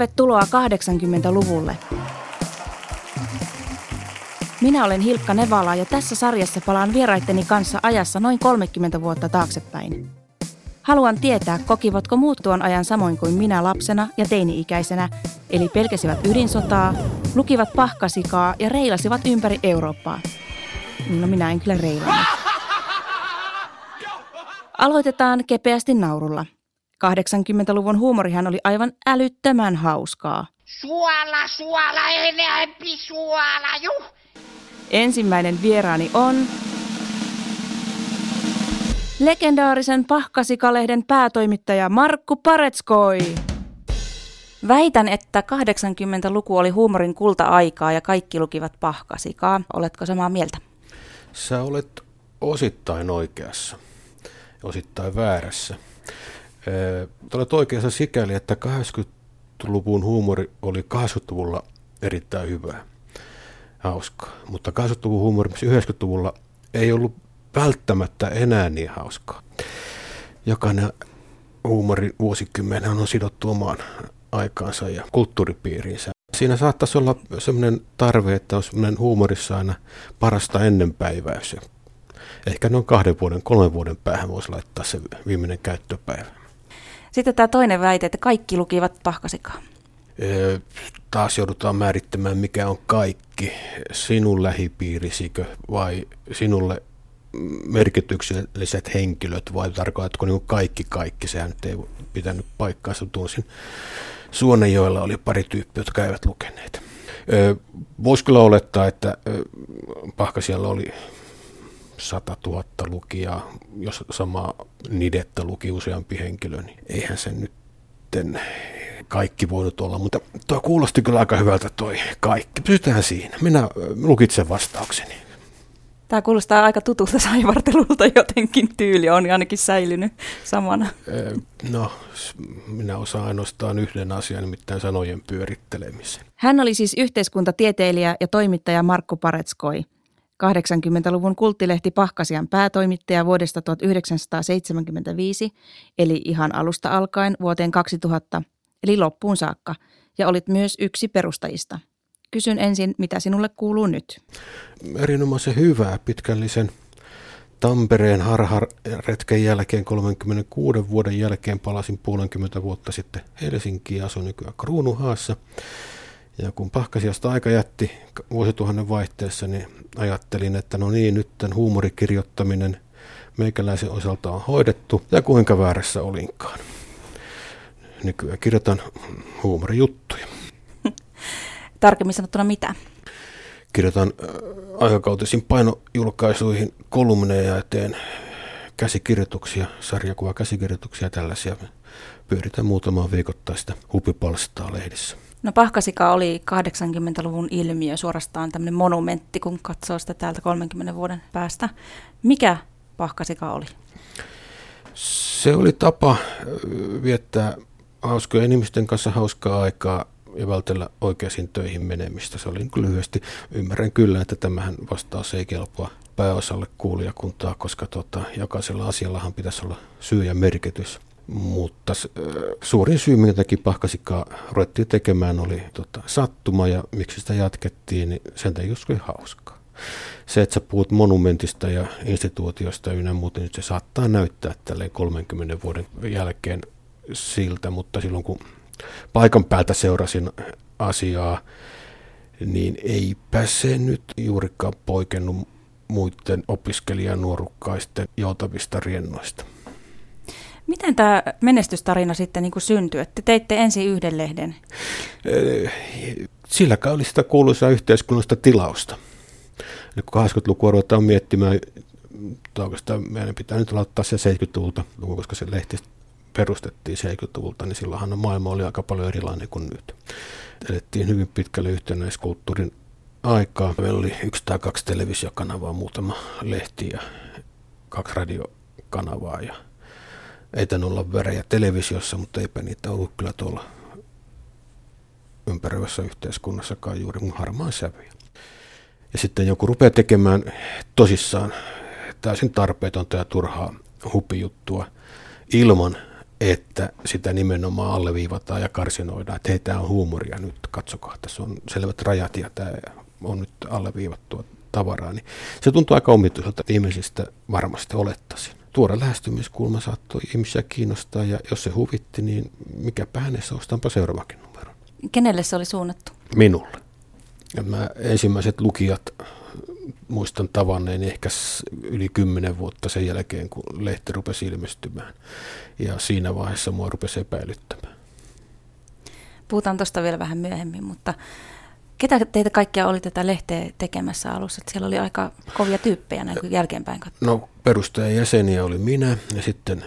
Tervetuloa 80-luvulle. Minä olen Hilkka Nevala ja tässä sarjassa palaan vieraitteni kanssa ajassa noin 30 vuotta taaksepäin. Haluan tietää, kokivatko muut tuon ajan samoin kuin minä lapsena ja teini-ikäisenä, eli pelkäsivät ydinsotaa, lukivat pahkasikaa ja reilasivat ympäri Eurooppaa. No minä en kyllä reilannut. Aloitetaan kepeästi naurulla. 80-luvun huumorihan oli aivan älyttömän hauskaa. Suola, suola, enempi suola, juh! Ensimmäinen vieraani on legendaarisen Pahkasikalehden päätoimittaja Markku Paretskoi. Väitän, että 80-luku oli huumorin kulta-aikaa ja kaikki lukivat Pahkasikaa. Oletko samaa mieltä? Sä olet osittain oikeassa, osittain väärässä. Olet oikeassa sikäli, että 80-luvun huumori oli 80-luvulla erittäin hyvää, hauskaa. Mutta 80-luvun huumori 90-luvulla ei ollut välttämättä enää niin hauskaa. Jokainen huumorin vuosikymmen on sidottu omaan aikaansa ja kulttuuripiiriinsä. Siinä saattaisi olla sellainen tarve, että on sellainen huumorissa aina parasta ennenpäiväys. Ehkä noin kahden vuoden, kolmen vuoden päähän voisi laittaa se viimeinen käyttöpäivä. Sitten tämä toinen väite, että kaikki lukivat pahkasikaa. Taas joudutaan määrittämään, mikä on kaikki. Sinun lähipiirisikö vai sinulle merkitykselliset henkilöt vai tarkoitatko niin kaikki kaikki? Sehän nyt ei pitänyt paikkaansa. Tunsin Suonenjoella oli pari tyyppiä, jotka eivät lukeneet. Voisi kyllä olettaa, että Pahkasialla oli 100 000 lukijaa, jos sama nidettä luki useampi henkilö, niin eihän se nyt kaikki voinut olla, mutta tuo kuulosti kyllä aika hyvältä toi kaikki. Pysytään siinä. Minä lukitsen vastaukseni. Tämä kuulostaa aika tutulta saivartelulta jotenkin tyyli on ainakin säilynyt samana. No, minä osaan ainoastaan yhden asian, nimittäin sanojen pyörittelemisen. Hän oli siis yhteiskuntatieteilijä ja toimittaja Markku Paretskoi. 80-luvun kulttilehti Pahkasian päätoimittaja vuodesta 1975, eli ihan alusta alkaen vuoteen 2000, eli loppuun saakka, ja olit myös yksi perustajista – Kysyn ensin, mitä sinulle kuuluu nyt? Erinomaisen hyvää pitkällisen Tampereen harharetken jälkeen 36 vuoden jälkeen palasin puolenkymmentä vuotta sitten Helsinkiin ja asun nykyään Kruunuhaassa. Ja kun Pahkasiasta aika jätti vuosituhannen vaihteessa, niin ajattelin, että no niin, nyt tämän huumorikirjoittaminen meikäläisen osalta on hoidettu. Ja kuinka väärässä olinkaan. Nykyään kirjoitan huumorijuttuja. Tarkemmin sanottuna mitä? Kirjoitan aikakautisiin painojulkaisuihin kolumneja ja teen käsikirjoituksia, sarjakuva käsikirjoituksia tällaisia. Pyöritän muutamaa viikoittaista hupipalstaa lehdissä. No Pahkasika oli 80-luvun ilmiö, suorastaan tämmöinen monumentti, kun katsoo sitä täältä 30 vuoden päästä. Mikä Pahkasika oli? Se oli tapa äh, viettää hauskojen ihmisten kanssa hauskaa aikaa ja vältellä oikeisiin töihin menemistä. Se oli niin lyhyesti. Ymmärrän kyllä, että tämähän vastaus ei kelpoa pääosalle kuulijakuntaa, koska tota, jokaisella asiallahan pitäisi olla syy ja merkitys. Mutta suurin syy, minkä takia pahkasikaa ruvettiin tekemään, oli tota, sattuma ja miksi sitä jatkettiin, niin sen takia joskus hauskaa. Se, että sä puhut monumentista ja instituutiosta ynnä muuta, niin se saattaa näyttää tälle 30 vuoden jälkeen siltä, mutta silloin kun paikan päältä seurasin asiaa, niin eipä se nyt juurikaan poikennut muiden opiskelijanuorukkaisten joutavista riennoista. Miten tämä menestystarina sitten niin kuin syntyi? Te teitte ensin yhden lehden. Sillä oli sitä kuuluisaa yhteiskunnallista tilausta. Nyt kun 80-lukua ruvetaan miettimään, oikeastaan meidän pitää nyt aloittaa se 70-luvulta, koska se lehti perustettiin 70-luvulta, niin silloinhan maailma oli aika paljon erilainen kuin nyt. Elettiin hyvin pitkälle yhtenäiskulttuurin aikaa. Meillä oli yksi tai kaksi televisiokanavaa, muutama lehti ja kaksi radiokanavaa. Ja tainnut olla värejä televisiossa, mutta eipä niitä ollut kyllä tuolla ympäröivässä yhteiskunnassakaan juuri mun harmaan sävyjä. Ja sitten joku rupeaa tekemään tosissaan täysin tarpeetonta ja turhaa hupijuttua ilman, että sitä nimenomaan alleviivataan ja karsinoidaan, että hei, tämä on huumoria nyt, katsokaa, tässä on selvät rajat ja tämä on nyt alleviivattua tavaraa, niin se tuntuu aika omituiselta ihmisistä varmasti olettaisin. Tuore lähestymiskulma saattoi ihmisiä kiinnostaa ja jos se huvitti, niin mikä päänessä ostanpa seuraavakin numero. Kenelle se oli suunnattu? Minulle. Ja mä ensimmäiset lukijat muistan tavanneen ehkä yli kymmenen vuotta sen jälkeen, kun lehti rupesi ilmestymään. Ja siinä vaiheessa mua rupesi epäilyttämään. Puhutaan tuosta vielä vähän myöhemmin, mutta ketä teitä kaikkia oli tätä lehteä tekemässä alussa? Että siellä oli aika kovia tyyppejä näin kuin jälkeenpäin katsoa. No perustajan jäseniä oli minä ja sitten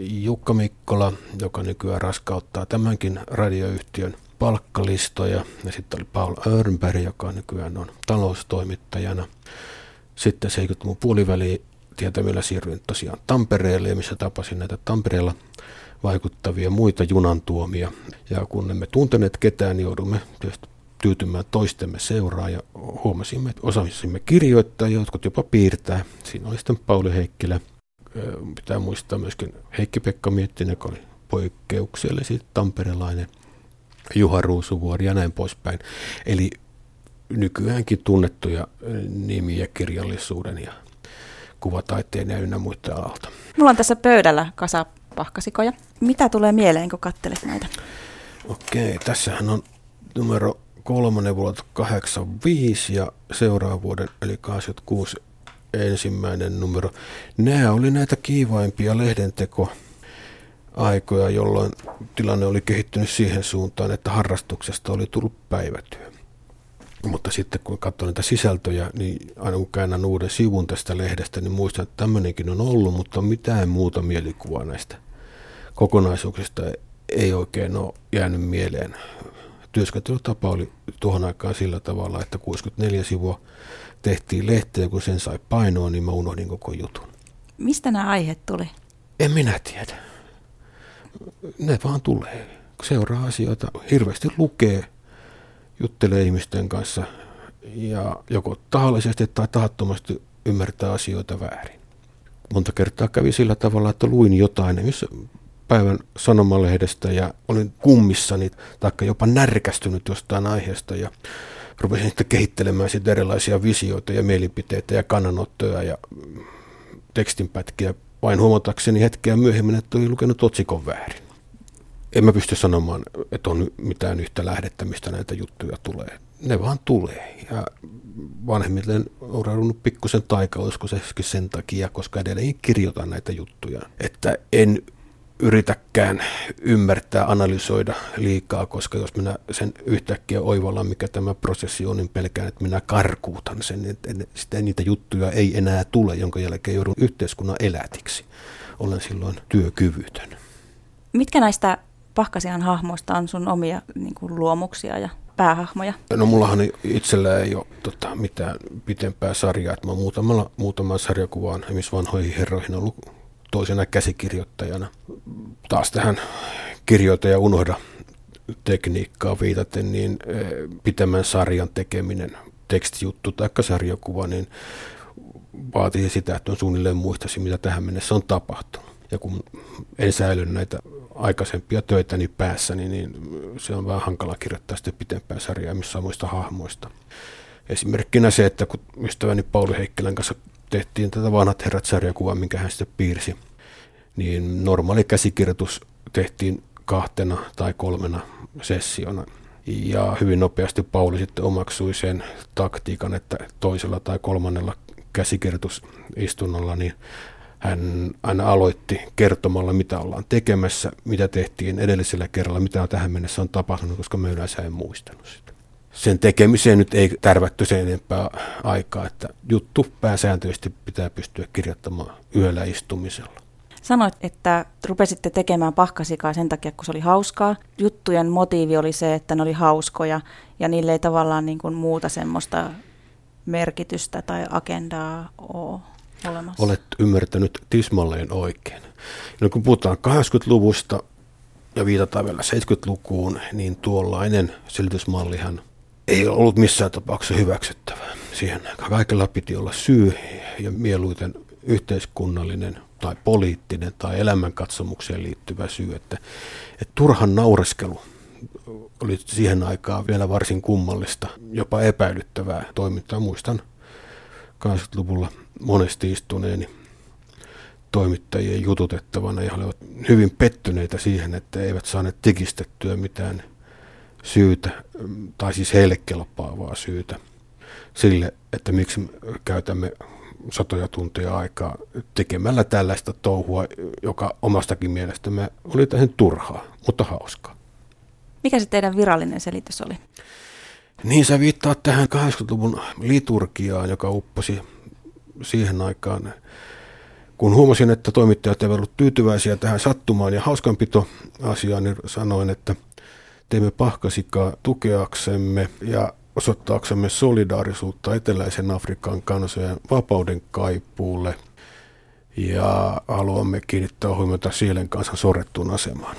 Jukka Mikkola, joka nykyään raskauttaa tämänkin radioyhtiön – palkkalistoja ja sitten oli Paul Örnberg, joka nykyään on taloustoimittajana. Sitten 70-luvun puoliväliin tietämillä siirryin tosiaan Tampereelle, missä tapasin näitä Tampereella vaikuttavia muita junantuomia. Ja kun emme tunteneet ketään, niin joudumme tyytymään toistemme seuraa ja huomasimme, että osasimme kirjoittaa ja jotkut jopa piirtää. Siinä oli sitten Pauli Heikkilä. Pitää muistaa myöskin Heikki-Pekka Miettinen, joka oli poikkeuksellisesti tamperelainen – Juha Ruusuvuori ja näin poispäin. Eli nykyäänkin tunnettuja nimiä kirjallisuuden ja kuvataiteen ja ynnä muiden alalta. Mulla on tässä pöydällä kasa pahkasikoja. Mitä tulee mieleen, kun katselet näitä? Okei, tässähän on numero kolmannen vuodelta 85 ja seuraavan vuoden eli 86 ensimmäinen numero. Nämä oli näitä kiivaimpia lehdenteko aikoja, jolloin tilanne oli kehittynyt siihen suuntaan, että harrastuksesta oli tullut päivätyö. Mutta sitten kun katsoin niitä sisältöjä, niin aina kun käännän uuden sivun tästä lehdestä, niin muistan, että tämmöinenkin on ollut, mutta mitään muuta mielikuvaa näistä kokonaisuuksista ei oikein ole jäänyt mieleen. Työskentelytapa oli tuohon aikaan sillä tavalla, että 64 sivua tehtiin lehteä, kun sen sai painoa, niin mä unohdin koko jutun. Mistä nämä aiheet tuli? En minä tiedä ne vaan tulee. Seuraa asioita, hirveästi lukee, juttelee ihmisten kanssa ja joko tahallisesti tai tahattomasti ymmärtää asioita väärin. Monta kertaa kävi sillä tavalla, että luin jotain, missä päivän sanomalehdestä ja olin kummissani, taikka jopa närkästynyt jostain aiheesta ja rupesin sitten kehittelemään sitten erilaisia visioita ja mielipiteitä ja kannanottoja ja tekstinpätkiä vain huomatakseni hetkeä myöhemmin, että olin lukenut otsikon väärin. En mä pysty sanomaan, että on mitään yhtä lähdettä, mistä näitä juttuja tulee. Ne vaan tulee. Ja vanhemmille on raunnut pikkusen taikauskoisesti sen takia, koska edelleen kirjoitan näitä juttuja. Että en yritäkään ymmärtää, analysoida liikaa, koska jos minä sen yhtäkkiä oivallan, mikä tämä prosessi on, niin pelkään, että minä karkuutan sen, että sitten niitä juttuja ei enää tule, jonka jälkeen joudun yhteiskunnan elätiksi. Olen silloin työkyvytön. Mitkä näistä Pahkasian hahmoista on sun omia niin kuin, luomuksia ja päähahmoja? No mullahan itsellä ei ole tota, mitään pitempää sarjaa. Että mä muutamalla, muutaman sarjakuvaan, esimerkiksi vanhoihin herroihin ollut toisena käsikirjoittajana. Taas tähän kirjoita ja unohda tekniikkaa viitaten, niin eh, pitemmän sarjan tekeminen, tekstijuttu tai sarjakuva, niin vaatii sitä, että on suunnilleen muistasi, mitä tähän mennessä on tapahtunut. Ja kun en säily näitä aikaisempia töitäni päässäni, niin se on vähän hankala kirjoittaa sitten pitempää sarjaa missä muista hahmoista. Esimerkkinä se, että kun ystäväni Pauli Heikkilän kanssa tehtiin tätä vanhat herrat sarjakuvaa, minkä hän sitten piirsi, niin normaali käsikirjoitus tehtiin kahtena tai kolmena sessiona. Ja hyvin nopeasti Pauli sitten omaksui sen taktiikan, että toisella tai kolmannella käsikirjoitusistunnolla niin hän aina aloitti kertomalla, mitä ollaan tekemässä, mitä tehtiin edellisellä kerralla, mitä on tähän mennessä on tapahtunut, koska mä yleensä en muistanut sitä. Sen tekemiseen nyt ei tärvätty sen enempää aikaa, että juttu pääsääntöisesti pitää pystyä kirjoittamaan yöllä istumisella. Sanoit, että rupesitte tekemään pahkasikaa sen takia, kun se oli hauskaa. Juttujen motiivi oli se, että ne oli hauskoja ja niille ei tavallaan niin kuin muuta semmoista merkitystä tai agendaa ole olemassa. Olet ymmärtänyt tismalleen oikein. No kun puhutaan 80-luvusta ja viitataan vielä 70-lukuun, niin tuollainen selitysmallihan ei ollut missään tapauksessa hyväksyttävää. Siihen kaikella piti olla syy ja mieluiten yhteiskunnallinen tai poliittinen tai elämänkatsomukseen liittyvä syy. Että, että turhan naureskelu oli siihen aikaan vielä varsin kummallista, jopa epäilyttävää toimintaa. Muistan 80-luvulla monesti istuneeni toimittajien jututettavana ja olivat hyvin pettyneitä siihen, että eivät saaneet tikistettyä mitään syytä, tai siis heille kelpaavaa syytä sille, että miksi käytämme satoja tunteja aikaa tekemällä tällaista touhua, joka omastakin mielestämme oli tähän turhaa, mutta hauskaa. Mikä se teidän virallinen selitys oli? Niin sä viittaat tähän 80-luvun liturgiaan, joka upposi siihen aikaan, kun huomasin, että toimittajat eivät olleet tyytyväisiä tähän sattumaan ja hauskanpito-asiaan, niin sanoin, että teemme pahkasikaa tukeaksemme ja osoittaaksemme solidaarisuutta eteläisen Afrikan kansojen vapauden kaipuulle ja haluamme kiinnittää huomiota sielen kanssa sorrettuun asemaan.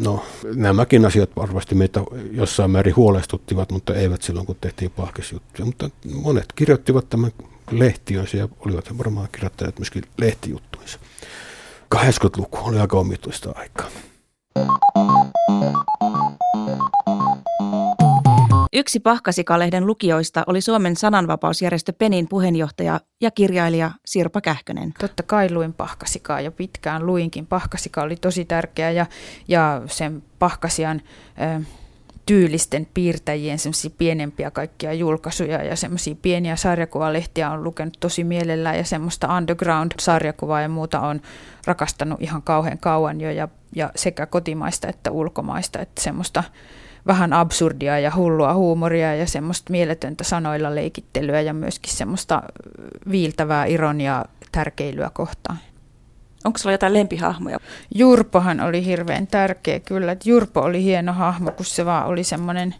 No, nämäkin asiat varmasti meitä jossain määrin huolestuttivat, mutta eivät silloin, kun tehtiin pahkisjuttuja. Mutta monet kirjoittivat tämän lehtiönsä ja olivat varmaan kirjoittaneet myöskin lehtijuttuinsa. 80-luku oli aika omituista aikaa. Yksi Pahkasikalehden lukijoista oli Suomen sananvapausjärjestö Penin puheenjohtaja ja kirjailija Sirpa Kähkönen. Totta kai luin Pahkasikaa jo pitkään luinkin. Pahkasika oli tosi tärkeä ja, ja sen Pahkasian... Äh, tyylisten piirtäjien semmoisia pienempiä kaikkia julkaisuja ja semmoisia pieniä sarjakuvalehtiä on lukenut tosi mielellään ja semmoista underground-sarjakuvaa ja muuta on rakastanut ihan kauhean kauan jo ja, ja sekä kotimaista että ulkomaista, että semmoista vähän absurdia ja hullua huumoria ja semmoista mieletöntä sanoilla leikittelyä ja myöskin semmoista viiltävää ironiaa tärkeilyä kohtaan. Onko sulla jotain lempihahmoja? Jurpohan oli hirveän tärkeä kyllä. Että Jurpo oli hieno hahmo, kun se vaan oli semmoinen...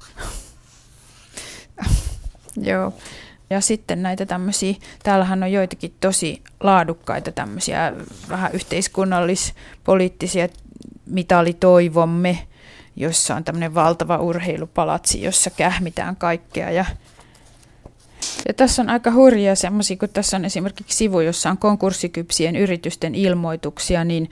Joo. Ja sitten näitä tämmöisiä, täällähän on joitakin tosi laadukkaita tämmöisiä vähän yhteiskunnallispoliittisia mitalitoivomme, jossa on tämmöinen valtava urheilupalatsi, jossa kähmitään kaikkea ja ja tässä on aika hurjia semmoisia, kun tässä on esimerkiksi sivu, jossa on konkurssikypsien yritysten ilmoituksia, niin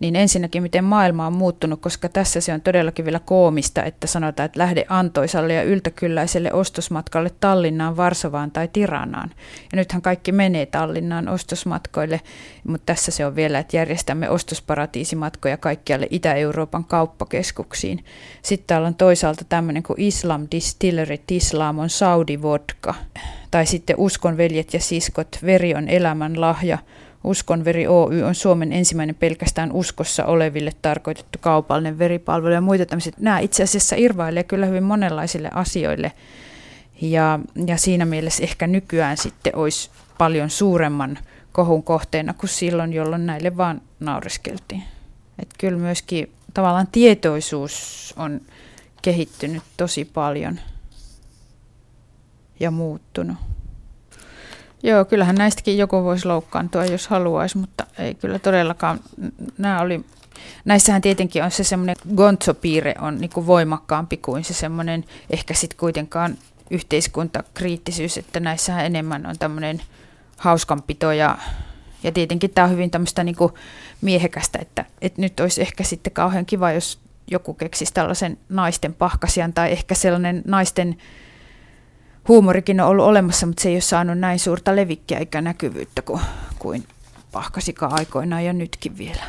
niin ensinnäkin miten maailma on muuttunut, koska tässä se on todellakin vielä koomista, että sanotaan, että lähde antoisalle ja yltäkylläiselle ostosmatkalle Tallinnaan, Varsovaan tai Tiranaan. Ja nythän kaikki menee Tallinnaan ostosmatkoille, mutta tässä se on vielä, että järjestämme ostosparatiisimatkoja kaikkialle Itä-Euroopan kauppakeskuksiin. Sitten täällä on toisaalta tämmöinen kuin Islam Distillery, Islam on Saudi vodka. Tai sitten uskonveljet ja siskot, veri on elämän lahja, Uskonveri Oy on Suomen ensimmäinen pelkästään uskossa oleville tarkoitettu kaupallinen veripalvelu ja muita tämmöisiä. Nämä itse asiassa irvailee kyllä hyvin monenlaisille asioille ja, ja siinä mielessä ehkä nykyään sitten olisi paljon suuremman kohun kohteena kuin silloin, jolloin näille vaan naureskeltiin. Että kyllä myöskin tavallaan tietoisuus on kehittynyt tosi paljon ja muuttunut. Joo, kyllähän näistäkin joku voisi loukkaantua, jos haluaisi, mutta ei kyllä todellakaan. Nämä oli, näissähän tietenkin on se semmoinen gonzo-piirre on niin kuin voimakkaampi kuin se semmoinen ehkä sitten kuitenkaan yhteiskuntakriittisyys, että näissähän enemmän on tämmöinen hauskanpito ja, ja tietenkin tämä on hyvin tämmöistä niin kuin miehekästä, että, että nyt olisi ehkä sitten kauhean kiva, jos joku keksisi tällaisen naisten pahkasian tai ehkä sellainen naisten huumorikin on ollut olemassa, mutta se ei ole saanut näin suurta levikkiä eikä näkyvyyttä kuin, kuin pahkasika aikoinaan ja nytkin vielä.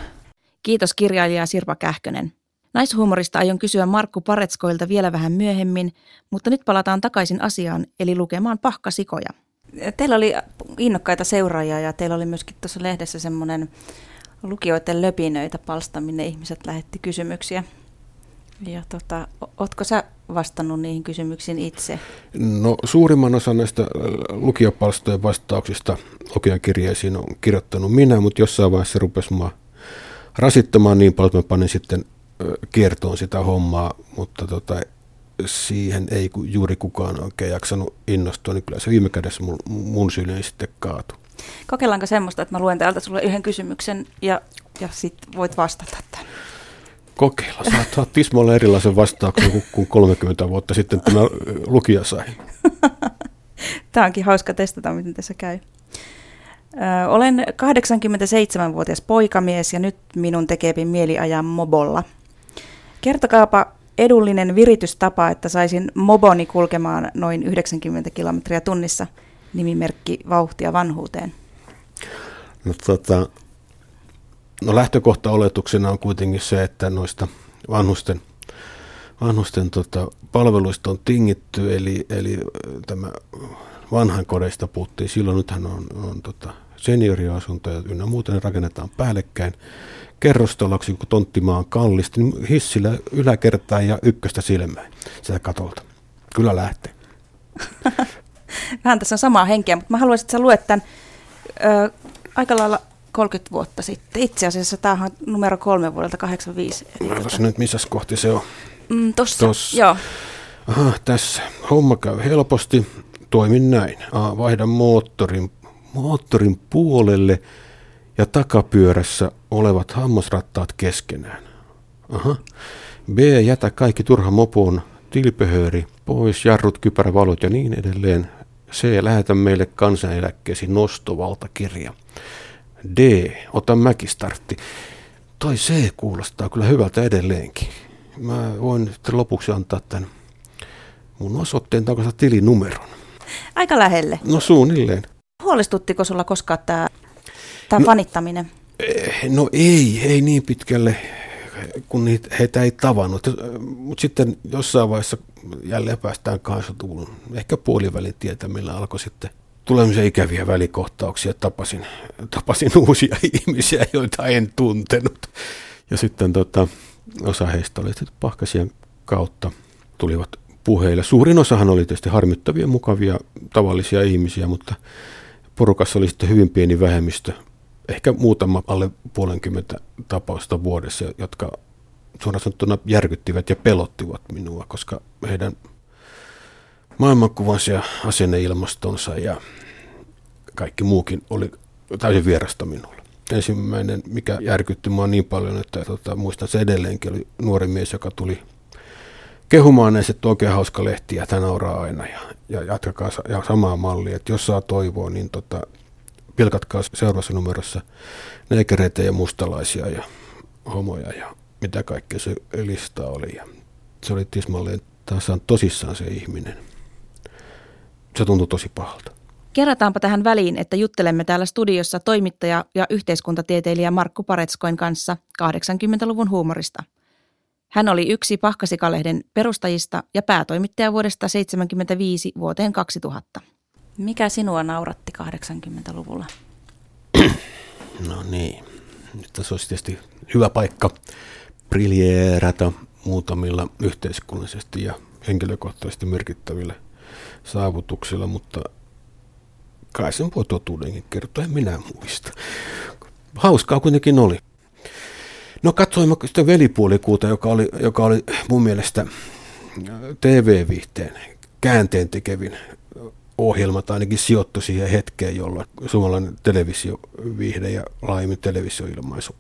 Kiitos kirjailija Sirpa Kähkönen. Naishuumorista aion kysyä Markku Paretskoilta vielä vähän myöhemmin, mutta nyt palataan takaisin asiaan, eli lukemaan pahkasikoja. Teillä oli innokkaita seuraajia ja teillä oli myöskin tuossa lehdessä semmoinen lukijoiden löpinöitä palsta, minne ihmiset lähetti kysymyksiä. Ja tota, ootko sä vastannut niihin kysymyksiin itse? No suurimman osan näistä äh, lukijapalstojen vastauksista lukijan kirjeisiin on kirjoittanut minä, mutta jossain vaiheessa rupesi mua rasittamaan niin paljon, että mä panin sitten äh, kiertoon sitä hommaa, mutta tota, siihen ei juuri kukaan oikein jaksanut innostua, niin kyllä se viime kädessä mun, mun syliin sitten kaatu. Kokeillaanko semmoista, että mä luen täältä sulle yhden kysymyksen ja, ja sitten voit vastata tämän? Kokeilla. Saat, saat tismalle erilaisen vastauksen kuin 30 vuotta sitten tämä lukija sai. Tämä onkin hauska testata, miten tässä käy. Ö, olen 87-vuotias poikamies ja nyt minun tekeepi mieli ajaa mobolla. Kertokaapa edullinen viritystapa, että saisin moboni kulkemaan noin 90 kilometriä tunnissa, nimimerkki vauhtia vanhuuteen. No, tota, no lähtökohta oletuksena on kuitenkin se, että noista vanhusten, vanhusten tota, palveluista on tingitty, eli, eli tämä vanhan kodeista puhuttiin silloin, nythän on, on tota, senioriasuntoja ynnä muuta, ne rakennetaan päällekkäin kerrostaloksi, kun tonttimaa on kallista, niin hissillä yläkertaa ja ykköstä silmään sitä katolta. Kyllä lähtee. Vähän tässä on samaa henkeä, mutta mä haluaisin, että sä luet tämän ö, aika lailla 30 vuotta sitten. Itse asiassa tämä on numero kolme vuodelta 85. Eli No, tota, tuossa nyt missä kohti se on? mm, tossa, tossa. joo. Aha, tässä. Homma käy helposti. Toimin näin. A, vaihdan moottorin, moottorin puolelle ja takapyörässä olevat hammasrattaat keskenään. Aha. B. Jätä kaikki turha mopoon, tilpehööri, pois, jarrut, kypärävalot ja niin edelleen. C. Lähetä meille kansaneläkkeesi nostovaltakirja. D. Ota mäkistartti. Toi C kuulostaa kyllä hyvältä edelleenkin. Mä voin sitten lopuksi antaa tämän mun osoitteen takaisin tilinumeron. Aika lähelle. No suunnilleen. Huolestuttiko sulla koskaan tämä tää No- fanittaminen? Eh, No ei, ei niin pitkälle, kun niitä, heitä ei tavannut. Mutta sitten jossain vaiheessa jälleen päästään 80-luvun, ehkä puolivälin tietä, millä alkoi sitten tulemisia ikäviä välikohtauksia. Tapasin, tapasin uusia ihmisiä, joita en tuntenut. Ja sitten tota, osa heistä oli pahkasien kautta tulivat puheille. Suurin osahan oli tietysti harmittavia, mukavia, tavallisia ihmisiä, mutta porukassa oli sitten hyvin pieni vähemmistö, ehkä muutama alle puolenkymmentä tapausta vuodessa, jotka suoraan sanottuna järkyttivät ja pelottivat minua, koska heidän maailmankuvansa ja asenneilmastonsa ja kaikki muukin oli täysin vierasta minulle. Ensimmäinen, mikä järkytti minua niin paljon, että tota, muistan se edelleenkin, oli nuori mies, joka tuli kehumaan näissä, että oikein hauska lehti ja tämä nauraa aina ja, ja jatkakaa sa- ja samaa mallia, että jos saa toivoa, niin tota, pilkatkaa seuraavassa numerossa neikereitä ja mustalaisia ja homoja ja mitä kaikkea se lista oli. Ja se oli tismalleen tasan tosissaan se ihminen. Se tuntui tosi pahalta. Kerrataanpa tähän väliin, että juttelemme täällä studiossa toimittaja ja yhteiskuntatieteilijä Markku Paretskoin kanssa 80-luvun huumorista. Hän oli yksi Pahkasikalehden perustajista ja päätoimittaja vuodesta 1975 vuoteen 2000. Mikä sinua nauratti 80-luvulla? No niin. Nyt tässä olisi tietysti hyvä paikka briljeerata muutamilla yhteiskunnallisesti ja henkilökohtaisesti merkittävillä saavutuksilla, mutta kai sen voi totuudenkin kertoa, en minä muista. Hauskaa kuitenkin oli. No katsoimme sitä velipuolikuuta, joka oli, joka oli mun mielestä TV-viihteen käänteen tekevin ohjelma, tai ainakin sijoittui siihen hetkeen, jolloin suomalainen televisioviihde ja laajemmin televisioilmaisu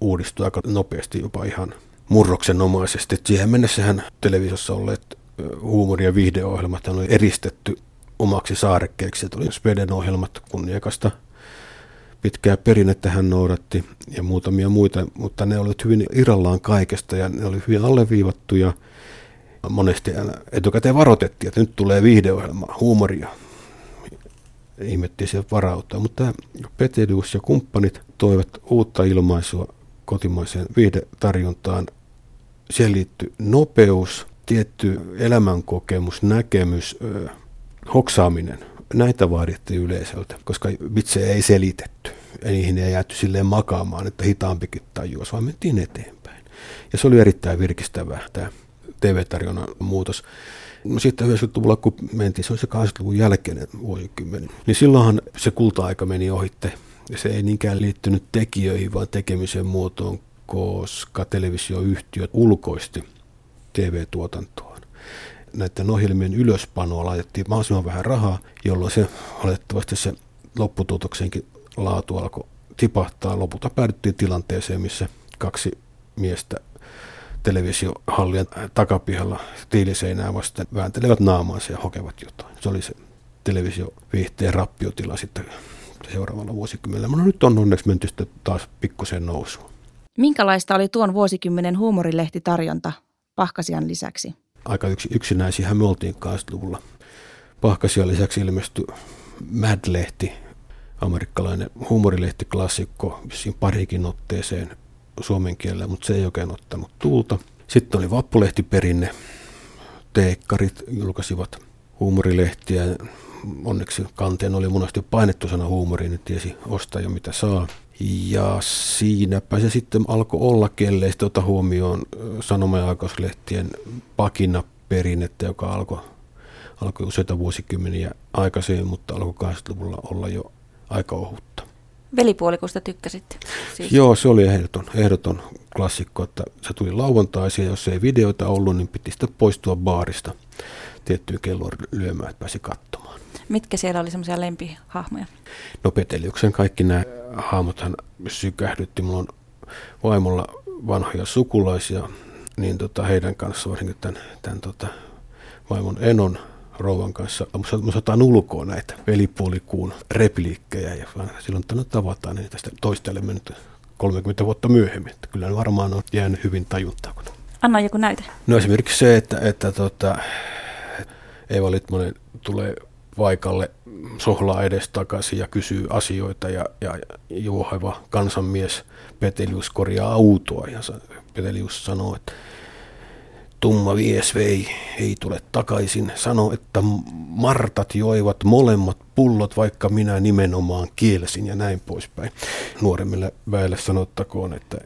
uudistui aika nopeasti, jopa ihan murroksenomaisesti. Et siihen mennessähän televisiossa olleet ö, huumori- ja viihdeohjelmat oli eristetty omaksi saarekkeeksi. Tuli Speden ohjelmat kunniakasta pitkää perinnettä hän noudatti ja muutamia muita, mutta ne olivat hyvin irrallaan kaikesta ja ne oli hyvin alleviivattuja. Monesti etukäteen varoitettiin, että nyt tulee viihdeohjelma, huumoria. Ihmettiin sieltä varautua, mutta Petelius ja kumppanit toivat uutta ilmaisua kotimaiseen viihdetarjontaan. Siihen liittyy nopeus, tietty elämänkokemus, näkemys, hoksaaminen. Näitä vaadittiin yleisöltä, koska vitsejä ei selitetty. Ja niihin ei jääty silleen makaamaan, että hitaampikin tajuus, vaan mentiin eteenpäin. Ja se oli erittäin virkistävää tämä TV-tarjonnan muutos. No sitten 90-luvulla, kun mentiin, se oli se 80-luvun jälkeinen vuosikymmen, niin silloinhan se kulta-aika meni ohitte. Ja se ei niinkään liittynyt tekijöihin, vaan tekemisen muotoon, koska televisioyhtiöt ulkoisti TV-tuotantoon. Näiden ohjelmien ylöspanoa laitettiin mahdollisimman vähän rahaa, jolloin se olettavasti se lopputuotoksenkin laatu alkoi tipahtaa. Lopulta päädyttiin tilanteeseen, missä kaksi miestä televisiohallien takapihalla tiiliseinää vasten vääntelevät naamaansa ja hokevat jotain. Se oli se televisioviihteen rappiotila sitten seuraavalla vuosikymmenellä. No nyt on onneksi menty sitten taas pikkusen nousuun. Minkälaista oli tuon vuosikymmenen huumorilehtиtarjonta Pahkasian lisäksi? Aika yks, yksinäisiähän me oltiin 80-luvulla. Pahkasian lisäksi ilmestyi Mad-lehti, amerikkalainen huumorilehtiklassikko, siinä parikin otteeseen suomen kielellä, mutta se ei oikein ottanut tuulta. Sitten oli Vappulehtiperinne. Teekkarit julkaisivat huumorilehtiä. Onneksi kanteen oli monesti painettu sana huumori, niin tiesi ostaa jo mitä saa. Ja siinäpä se sitten alkoi olla, kelle sitten ota huomioon sanoma- ja aikaislehtien pakinaperinnettä, joka alkoi, alkoi useita vuosikymmeniä aikaisemmin, mutta alkoi 80-luvulla olla jo aika ohutta. Velipuolikusta tykkäsit? Siis. Joo, se oli ehdoton, ehdoton klassikko, että se tuli lauantaisin ja jos ei videoita ollut, niin piti sitten poistua baarista tiettyyn kelloon lyömään, että pääsi katsomaan. Mitkä siellä oli semmoisia lempihahmoja? No Peteliuksen kaikki nämä hahmothan sykähdytti. Mulla on vaimolla vanhoja sukulaisia, niin tota, heidän kanssa varsinkin tämän, tämän tota, vaimon Enon rouvan kanssa. Mä saatan ulkoa näitä velipuolikuun repliikkejä ja silloin tänne tavataan, niin tästä toistelemme nyt 30 vuotta myöhemmin. Että kyllä ne varmaan on jäänyt hyvin tajuntaa. Anna joku näyte. No esimerkiksi se, että, että tota, Eeva Litmanen tulee paikalle sohlaa edes takaisin ja kysyy asioita ja, ja juoheva kansanmies Petelius korjaa autoa ja Petelius sanoo, että tumma vies vei, ei tule takaisin. Sano, että martat joivat molemmat pullot, vaikka minä nimenomaan kielsin ja näin poispäin. Nuoremmille väelle sanottakoon, että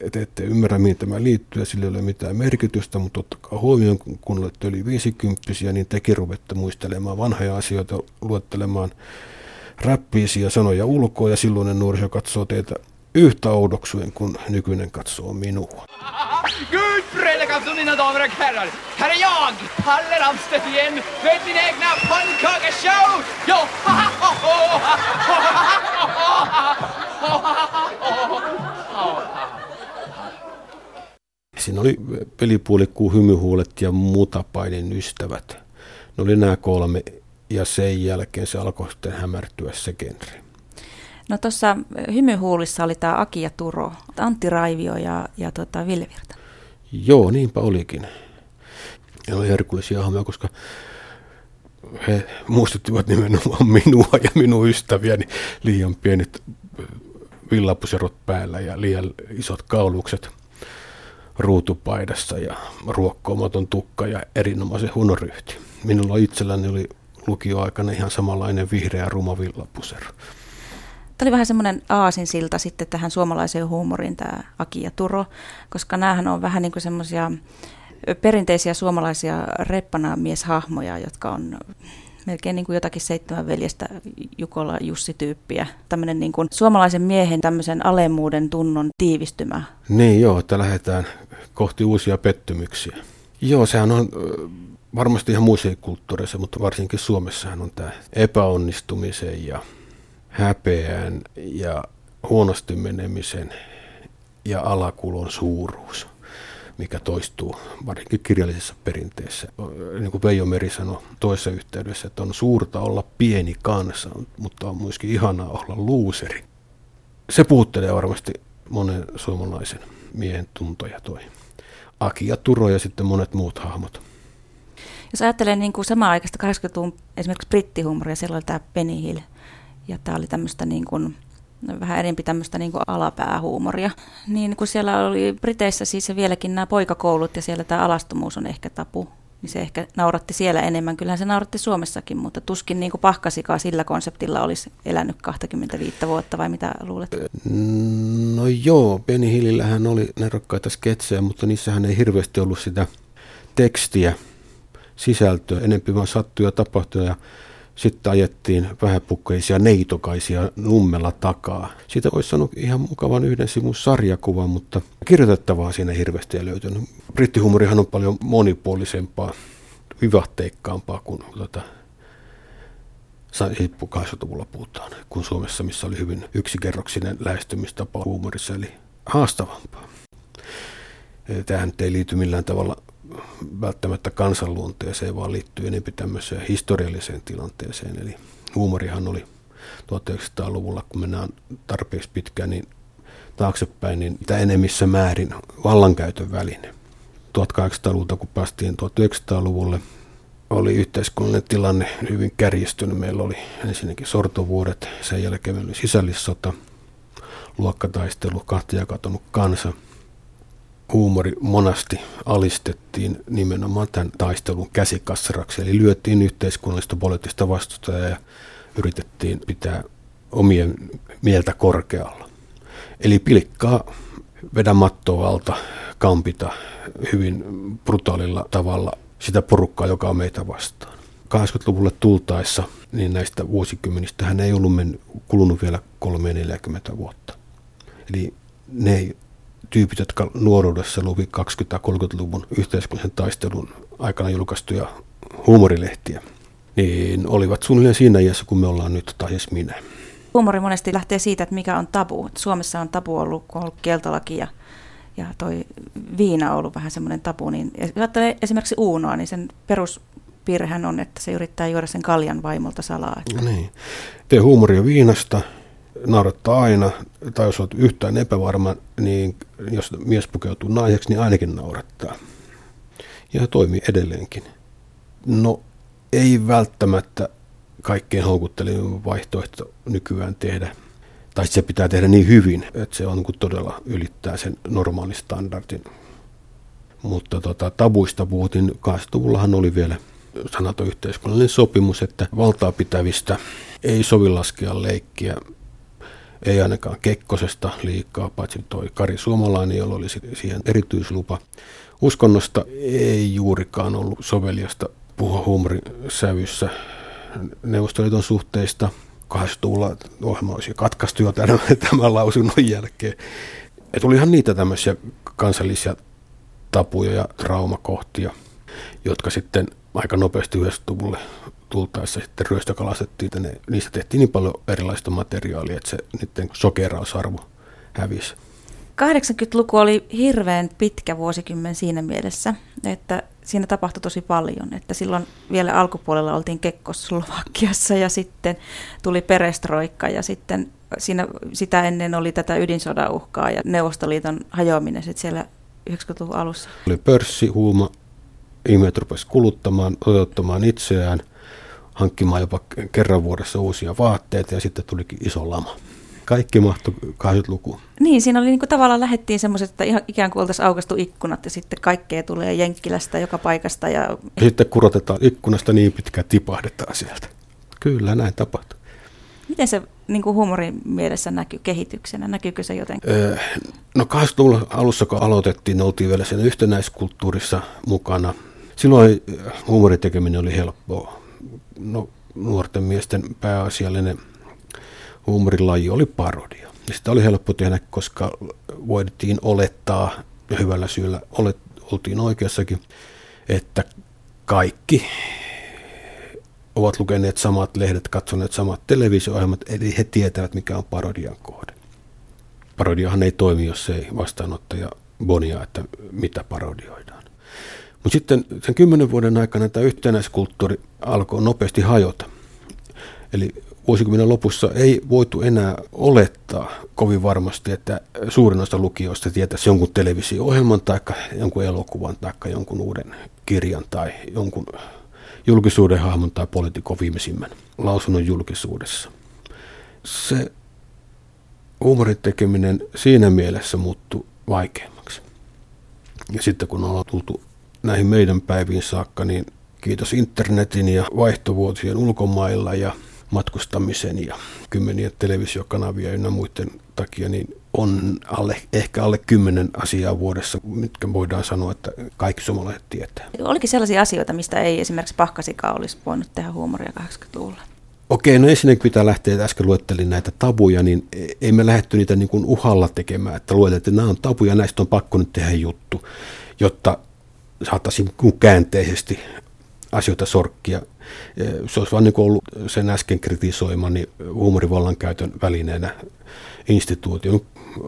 että ette ymmärrä, mihin tämä liittyy ja sillä ei ole mitään merkitystä, mutta ottakaa huomioon, kun olette yli 50 niin tekin ruvette muistelemaan vanhoja asioita, luettelemaan räppiisiä sanoja ulkoa ja silloinen nuoriso katsoo teitä yhtä oudoksuen kuin nykyinen katsoo minua. Gud frälsar mina damer och herrar! Här är jag, Palle Ramstedt igen, med min egna pannkakeshow! Jo! Siinä oli pelipuolikkuun hymyhuulet ja mutapainin ystävät. Ne oli nämä kolme ja sen jälkeen se alkoi sitten hämärtyä se genre. No tuossa hymyhuulissa oli tämä Aki ja Turo, Antti Raivio ja, ja tota Ville Virta. Joo, niinpä olikin. Ja oli herkullisia hahmoja, koska he muistuttivat nimenomaan minua ja minun ystäviäni liian pienet villapuserot päällä ja liian isot kaulukset ruutupaidassa ja ruokkoomaton tukka ja erinomaisen hunoryhti. Minulla itselläni oli lukioaikana ihan samanlainen vihreä ruma villapusero. Tämä oli vähän semmoinen aasinsilta sitten tähän suomalaiseen huumoriin, tämä Aki ja Turo, koska näähän on vähän niin kuin semmoisia perinteisiä suomalaisia reppanaamieshahmoja, jotka on melkein niin kuin jotakin seitsemän veljestä Jukola Jussi-tyyppiä. Tämmöinen niin kuin suomalaisen miehen tämmöisen alemmuuden tunnon tiivistymä. Niin joo, että lähdetään kohti uusia pettymyksiä. Joo, sehän on varmasti ihan muissa kulttuureissa, mutta varsinkin Suomessahan on tämä epäonnistumisen ja häpeän ja huonosti menemisen ja alakulon suuruus, mikä toistuu varsinkin kirjallisessa perinteessä. Niin kuin Veijo Meri sanoi toisessa yhteydessä, että on suurta olla pieni kansa, mutta on myöskin ihanaa olla luuseri. Se puuttelee varmasti monen suomalaisen miehen tuntoja toi. Aki ja Turo ja sitten monet muut hahmot. Jos ajattelee niin kuin samaa aikaista 80-luvun esimerkiksi brittihumoria, siellä oli tämä Penny Hill, ja tämä oli tämmöistä niin kuin, vähän enempi tämmöistä niin kuin alapäähuumoria. Niin kun siellä oli Briteissä siis vieläkin nämä poikakoulut ja siellä tämä alastomuus on ehkä tapu, niin se ehkä nauratti siellä enemmän. Kyllähän se nauratti Suomessakin, mutta tuskin niin kuin pahkasikaan sillä konseptilla olisi elänyt 25 vuotta, vai mitä luulet? No joo, Benny Hillillähän oli nerokkaita sketsejä, mutta niissähän ei hirveästi ollut sitä tekstiä, sisältöä, enempi vaan sattuja tapahtuja. Sitten ajettiin vähäpukkeisia neitokaisia nummella takaa. Siitä olisi sanonut ihan mukavan yhden sivun sarjakuvan, mutta kirjoitettavaa siinä hirveästi ei löytynyt. Brittihumorihan on paljon monipuolisempaa, vivahteikkaampaa kuin tuota, 80-luvulla puhutaan, kuin Suomessa, missä oli hyvin yksikerroksinen lähestymistapa huumorissa, eli haastavampaa. Tähän ei liity millään tavalla välttämättä kansanluonteeseen, vaan liittyy enemmän tämmöiseen historialliseen tilanteeseen. Eli huumorihan oli 1900-luvulla, kun mennään tarpeeksi pitkään niin taaksepäin, niin mitä enemmissä määrin vallankäytön väline. 1800-luvulta, kun päästiin 1900-luvulle, oli yhteiskunnallinen tilanne hyvin kärjistynyt. Meillä oli ensinnäkin sortovuodet, sen jälkeen meillä oli sisällissota, luokkataistelu, kahtia katonut kansa. Huumori monasti alistettiin nimenomaan tämän taistelun käsikassaraksi, eli lyöttiin yhteiskunnallista poliittista vastustajaa ja yritettiin pitää omien mieltä korkealla. Eli pilkkaa vedä mattoa alta, kampita hyvin brutaalilla tavalla sitä porukkaa, joka on meitä vastaan. 80-luvulle tultaessa, niin näistä vuosikymmenistä hän ei ollut mennyt, kulunut vielä 3-40 vuotta. Eli ne tyypit, jotka nuoruudessa luki 20-30-luvun yhteiskunnallisen taistelun aikana julkaistuja huumorilehtiä, niin olivat suunnilleen siinä iässä, kun me ollaan nyt, tai edes minä. Huumori monesti lähtee siitä, että mikä on tabu. Suomessa on tabu ollut, kun on ollut kieltolaki ja, ja toi viina on ollut vähän semmoinen tabu. Niin, jos ajattelee esimerkiksi Uunoa, niin sen peruspiirrehän on, että se yrittää juoda sen kaljan vaimolta salaa. No niin. Tee huumoria viinasta, naurattaa aina, tai jos olet yhtään epävarma, niin jos mies pukeutuu naiseksi, niin ainakin naurattaa. Ja toimii edelleenkin. No ei välttämättä kaikkein houkuttelevin vaihtoehto nykyään tehdä, tai se pitää tehdä niin hyvin, että se on todella ylittää sen normaali standardin. Mutta tota, tabuista puhuttiin, 80-luvullahan oli vielä sanaton yhteiskunnallinen sopimus, että valtaa pitävistä ei sovi laskea leikkiä, ei ainakaan Kekkosesta liikaa, paitsi toi Kari Suomalainen, jolla oli siihen erityislupa. Uskonnosta ei juurikaan ollut soveliasta puhua huumorin sävyssä Neuvostoliiton suhteista. 80-luvulla ohjelma olisi katkaistu jo tämän, tämän lausunnon jälkeen. Ja tulihan niitä tämmöisiä kansallisia tapuja ja traumakohtia, jotka sitten aika nopeasti 90-luvulle tultaessa sitten ryöstökalastettiin, että ne, niistä tehtiin niin paljon erilaista materiaalia, että se niiden sokerausarvo hävisi. 80-luku oli hirveän pitkä vuosikymmen siinä mielessä, että siinä tapahtui tosi paljon. Että silloin vielä alkupuolella oltiin Kekkoslovakiassa ja sitten tuli perestroikka ja sitten siinä, sitä ennen oli tätä ydinsodan uhkaa ja Neuvostoliiton hajoaminen sitten siellä 90-luvun alussa. Oli pörssi, huuma, ihmiset rupesivat kuluttamaan, toteuttamaan itseään, hankkimaan jopa kerran vuodessa uusia vaatteita ja sitten tulikin iso lama kaikki mahtui 80-lukuun. Niin, siinä oli niin kuin tavallaan lähettiin semmoiset, että ihan ikään kuin oltaisiin aukastu ikkunat ja sitten kaikkea tulee Jenkkilästä joka paikasta. Ja... ja sitten kurotetaan ikkunasta niin pitkään, tipahdetaan sieltä. Kyllä, näin tapahtuu. Miten se niin kuin huumorin mielessä näkyy kehityksenä? Näkyykö se jotenkin? Öö, no 80-luvun alussa, kun aloitettiin, oltiin vielä sen yhtenäiskulttuurissa mukana. Silloin huumorin tekeminen oli helppoa. No, nuorten miesten pääasiallinen huumorilaji oli parodia. Ja sitä oli helppo tehdä, koska voitiin olettaa, ja hyvällä syyllä olet, oltiin oikeassakin, että kaikki ovat lukeneet samat lehdet, katsoneet samat televisio-ohjelmat, eli he tietävät, mikä on parodian kohde. Parodiahan ei toimi, jos ei vastaanottaja bonia, että mitä parodioidaan. Mutta sitten sen kymmenen vuoden aikana tämä yhtenäiskulttuuri alkoi nopeasti hajota. Eli vuosikymmenen lopussa ei voitu enää olettaa kovin varmasti, että suurin osa lukijoista tietäisi jonkun televisio-ohjelman tai jonkun elokuvan tai jonkun uuden kirjan tai jonkun julkisuuden hahmon tai poliitikon viimeisimmän lausunnon julkisuudessa. Se huumorin tekeminen siinä mielessä muuttui vaikeammaksi. Ja sitten kun ollaan tultu näihin meidän päiviin saakka, niin kiitos internetin ja vaihtovuotien ulkomailla ja matkustamisen ja kymmeniä televisiokanavia ynnä muiden takia, niin on alle, ehkä alle kymmenen asiaa vuodessa, mitkä voidaan sanoa, että kaikki suomalaiset tietää. Olikin sellaisia asioita, mistä ei esimerkiksi Pahkasika olisi voinut tehdä huumoria 80-luvulla? Okei, no ensinnäkin pitää lähteä, että äsken luettelin näitä tabuja, niin ei me lähdetty niitä niin kuin uhalla tekemään, että lueteltiin, että nämä on tabuja, näistä on pakko nyt tehdä juttu, jotta saataisiin käänteisesti asioita sorkkia. Se olisi vain niin ollut sen äsken kritisoimani huumorivallan käytön välineenä instituution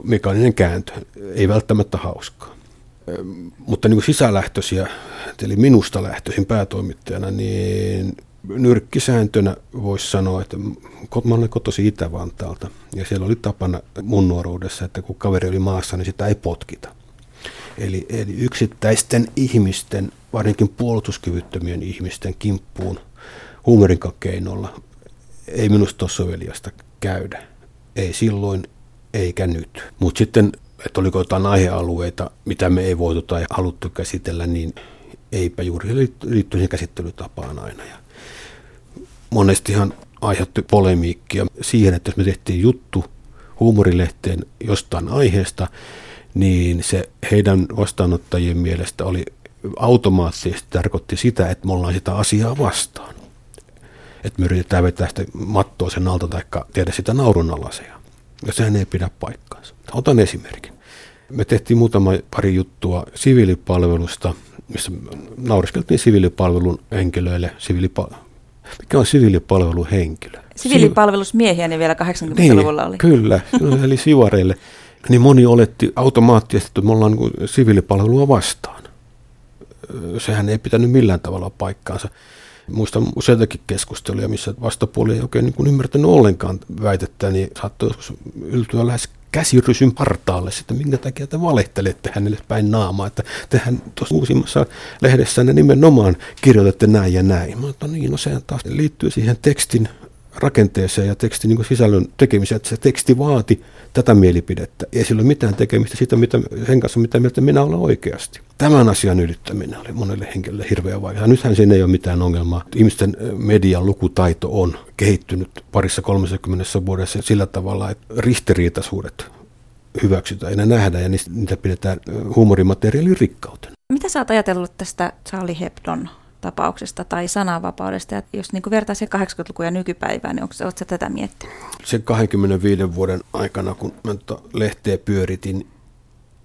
mekaaninen kääntö. Ei välttämättä hauskaa. Mutta niin kuin sisälähtöisiä, eli minusta lähtöisin päätoimittajana, niin nyrkkisääntönä voisi sanoa, että mä olen kotosi Itä-Vantaalta ja siellä oli tapana mun nuoruudessa, että kun kaveri oli maassa, niin sitä ei potkita. Eli, eli yksittäisten ihmisten, varsinkin puolustuskyvyttömien ihmisten kimppuun huumerin keinolla ei minusta ole soveliasta käydä. Ei silloin eikä nyt. Mutta sitten, että oliko jotain aihealueita, mitä me ei voitu tai haluttu käsitellä, niin eipä juuri liittyy käsittelytapaan aina. Ja monestihan aiheutti polemiikkia siihen, että jos me tehtiin juttu huumorilehteen jostain aiheesta, niin se heidän vastaanottajien mielestä oli automaattisesti tarkoitti sitä, että me ollaan sitä asiaa vastaan. Että me yritetään vetää sitä mattoa sen alta tai tehdä sitä naurunalaseja. Ja sehän ei pidä paikkaansa. Otan esimerkin. Me tehtiin muutama pari juttua siviilipalvelusta, missä nauriskeltiin siviilipalvelun henkilöille. Siviilipa- mikä on siviilipalvelun henkilö? Siviilipalvelusmiehiä ne vielä 80-luvulla niin, oli. Kyllä, eli sivareille. Niin moni oletti automaattisesti, että me ollaan niin siviilipalvelua vastaan. Sehän ei pitänyt millään tavalla paikkaansa. Muistan useitakin keskusteluja, missä vastapuoli ei oikein niin ymmärtänyt ollenkaan väitettä, niin saattoi joskus yltyä lähes käsirysyn partaalle, että minkä takia te valehtelette hänelle päin naamaa, että tehän tuossa uusimmassa lehdessä nimenomaan kirjoitatte näin ja näin. Mä että niin, no sehän taas liittyy siihen tekstin rakenteeseen ja tekstin niin sisällön tekemiseen, että se teksti vaati tätä mielipidettä. Ei sillä ole mitään tekemistä sitä, mitä, sen kanssa, mitä mieltä minä olen oikeasti. Tämän asian ylittäminen oli monelle henkilölle hirveän vaikeaa. Nythän siinä ei ole mitään ongelmaa. Ihmisten median lukutaito on kehittynyt parissa 30 vuodessa sillä tavalla, että ristiriitaisuudet hyväksytään ja ne nähdään ja niitä pidetään huumorimateriaalin rikkautena. Mitä sä oot ajatellut tästä Charlie Hebdon tapauksesta tai sananvapaudesta. Ja jos niin vertaisi 80-lukua ja nykypäivää, niin oletko tätä miettinyt? Se 25 vuoden aikana, kun mä lehteä pyöritin,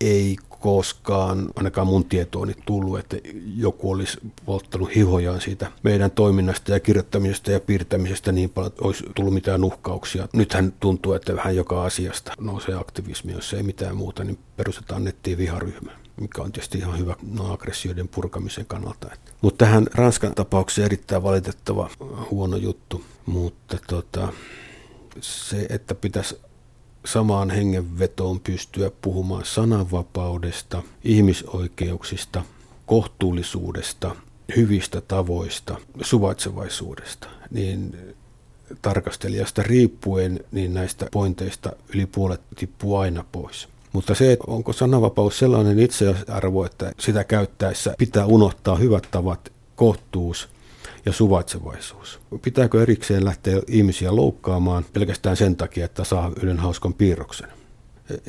ei koskaan, ainakaan mun tietooni tullut, että joku olisi polttanut hihojaan siitä meidän toiminnasta ja kirjoittamisesta ja piirtämisestä niin paljon, että olisi tullut mitään uhkauksia. Nythän tuntuu, että vähän joka asiasta nousee aktivismi, jos ei mitään muuta, niin perustetaan nettiin viharyhmä mikä on tietysti ihan hyvä no, aggressioiden purkamisen kannalta. Mutta tähän Ranskan tapaukseen erittäin valitettava huono juttu, mutta tota, se, että pitäisi samaan hengenvetoon pystyä puhumaan sananvapaudesta, ihmisoikeuksista, kohtuullisuudesta, hyvistä tavoista, suvaitsevaisuudesta, niin tarkastelijasta riippuen, niin näistä pointeista yli puolet tippuu aina pois. Mutta se, että onko sananvapaus sellainen itsearvo, että sitä käyttäessä pitää unohtaa hyvät tavat, kohtuus ja suvaitsevaisuus. Pitääkö erikseen lähteä ihmisiä loukkaamaan pelkästään sen takia, että saa yhden hauskan piirroksen?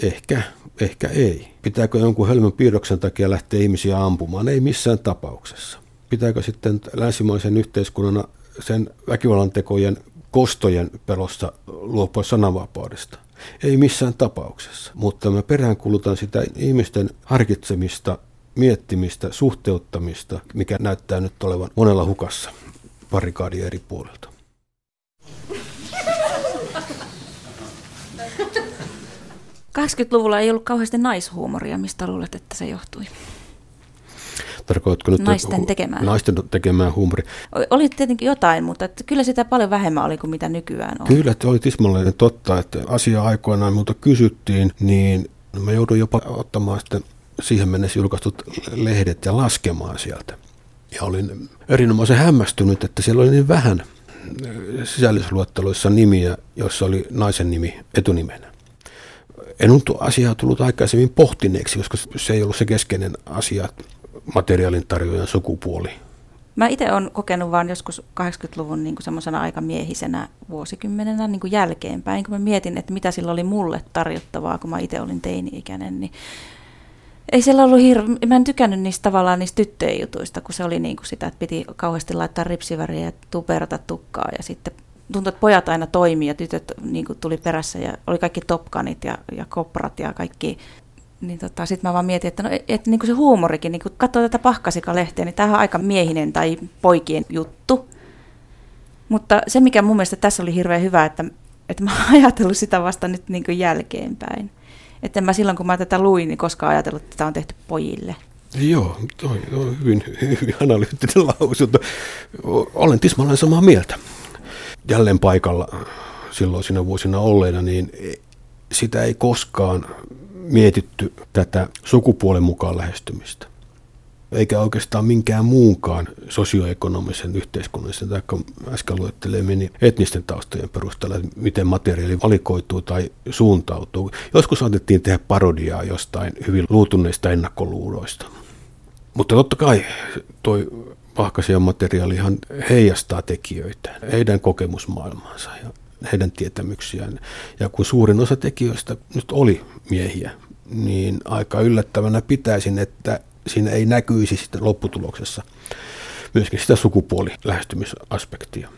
Ehkä, ehkä ei. Pitääkö jonkun hölmön piirroksen takia lähteä ihmisiä ampumaan? Ei missään tapauksessa. Pitääkö sitten länsimaisen yhteiskunnan sen väkivallan tekojen kostojen pelossa luopua sananvapaudesta? Ei missään tapauksessa, mutta mä peräänkulutan sitä ihmisten harkitsemista, miettimistä, suhteuttamista, mikä näyttää nyt olevan monella hukassa parikaadia eri puolilta. luvulla ei ollut kauheasti naishuumoria, mistä luulet, että se johtui? Tarkoitko nyt naisten tekemään? Naisten tekemään huumori. Oli tietenkin jotain, mutta että kyllä sitä paljon vähemmän oli kuin mitä nykyään on. Kyllä, että oli tismalleen totta, että asia aikoinaan minulta kysyttiin, niin mä joudun jopa ottamaan sitten siihen mennessä julkaistut lehdet ja laskemaan sieltä. Ja olin erinomaisen hämmästynyt, että siellä oli niin vähän sisällysluetteloissa nimiä, joissa oli naisen nimi etunimenä. En ole asiaa tullut aikaisemmin pohtineeksi, koska se ei ollut se keskeinen asia materiaalin tarjoajan sukupuoli. Mä itse olen kokenut vaan joskus 80-luvun niin semmoisena miehisenä vuosikymmenenä niin kuin jälkeenpäin, kun mä mietin, että mitä sillä oli mulle tarjottavaa, kun mä itse olin teini-ikäinen, niin ei siellä ollut hirveä, mä en tykännyt niistä tavallaan niistä tyttöjen jutuista, kun se oli niin kuin sitä, että piti kauheasti laittaa ripsiväriä ja tuperata tukkaa ja sitten tuntui, että pojat aina toimii ja tytöt niin kuin tuli perässä ja oli kaikki topkanit ja, ja koprat ja kaikki niin tota, sitten mä vaan mietin, että, no, et, niin kuin se huumorikin, niin katsoo tätä pahkasika-lehteä, niin tämä on aika miehinen tai poikien juttu. Mutta se, mikä mun mielestä tässä oli hirveän hyvä, että, että mä oon ajatellut sitä vasta nyt niin kuin jälkeenpäin. Että mä silloin, kun mä tätä luin, niin koskaan ajatellut, että tämä on tehty pojille. Joo, toi on hyvin, hyvin analyyttinen lausunto. Olen tismalleen samaa mieltä. Jälleen paikalla silloin siinä vuosina olleena, niin sitä ei koskaan mietitty tätä sukupuolen mukaan lähestymistä. Eikä oikeastaan minkään muunkaan sosioekonomisen, yhteiskunnallisen tai äsken luettelemini etnisten taustojen perusteella, miten materiaali valikoituu tai suuntautuu. Joskus saatettiin tehdä parodiaa jostain hyvin luutuneista ennakkoluuloista. Mutta totta kai toi Pahkasian materiaalihan heijastaa tekijöitä, heidän kokemusmaailmaansa ja heidän tietämyksiään. Ja kun suurin osa tekijöistä nyt oli miehiä, niin aika yllättävänä pitäisin, että siinä ei näkyisi sitten lopputuloksessa myöskin sitä sukupuolilähestymisaspektia.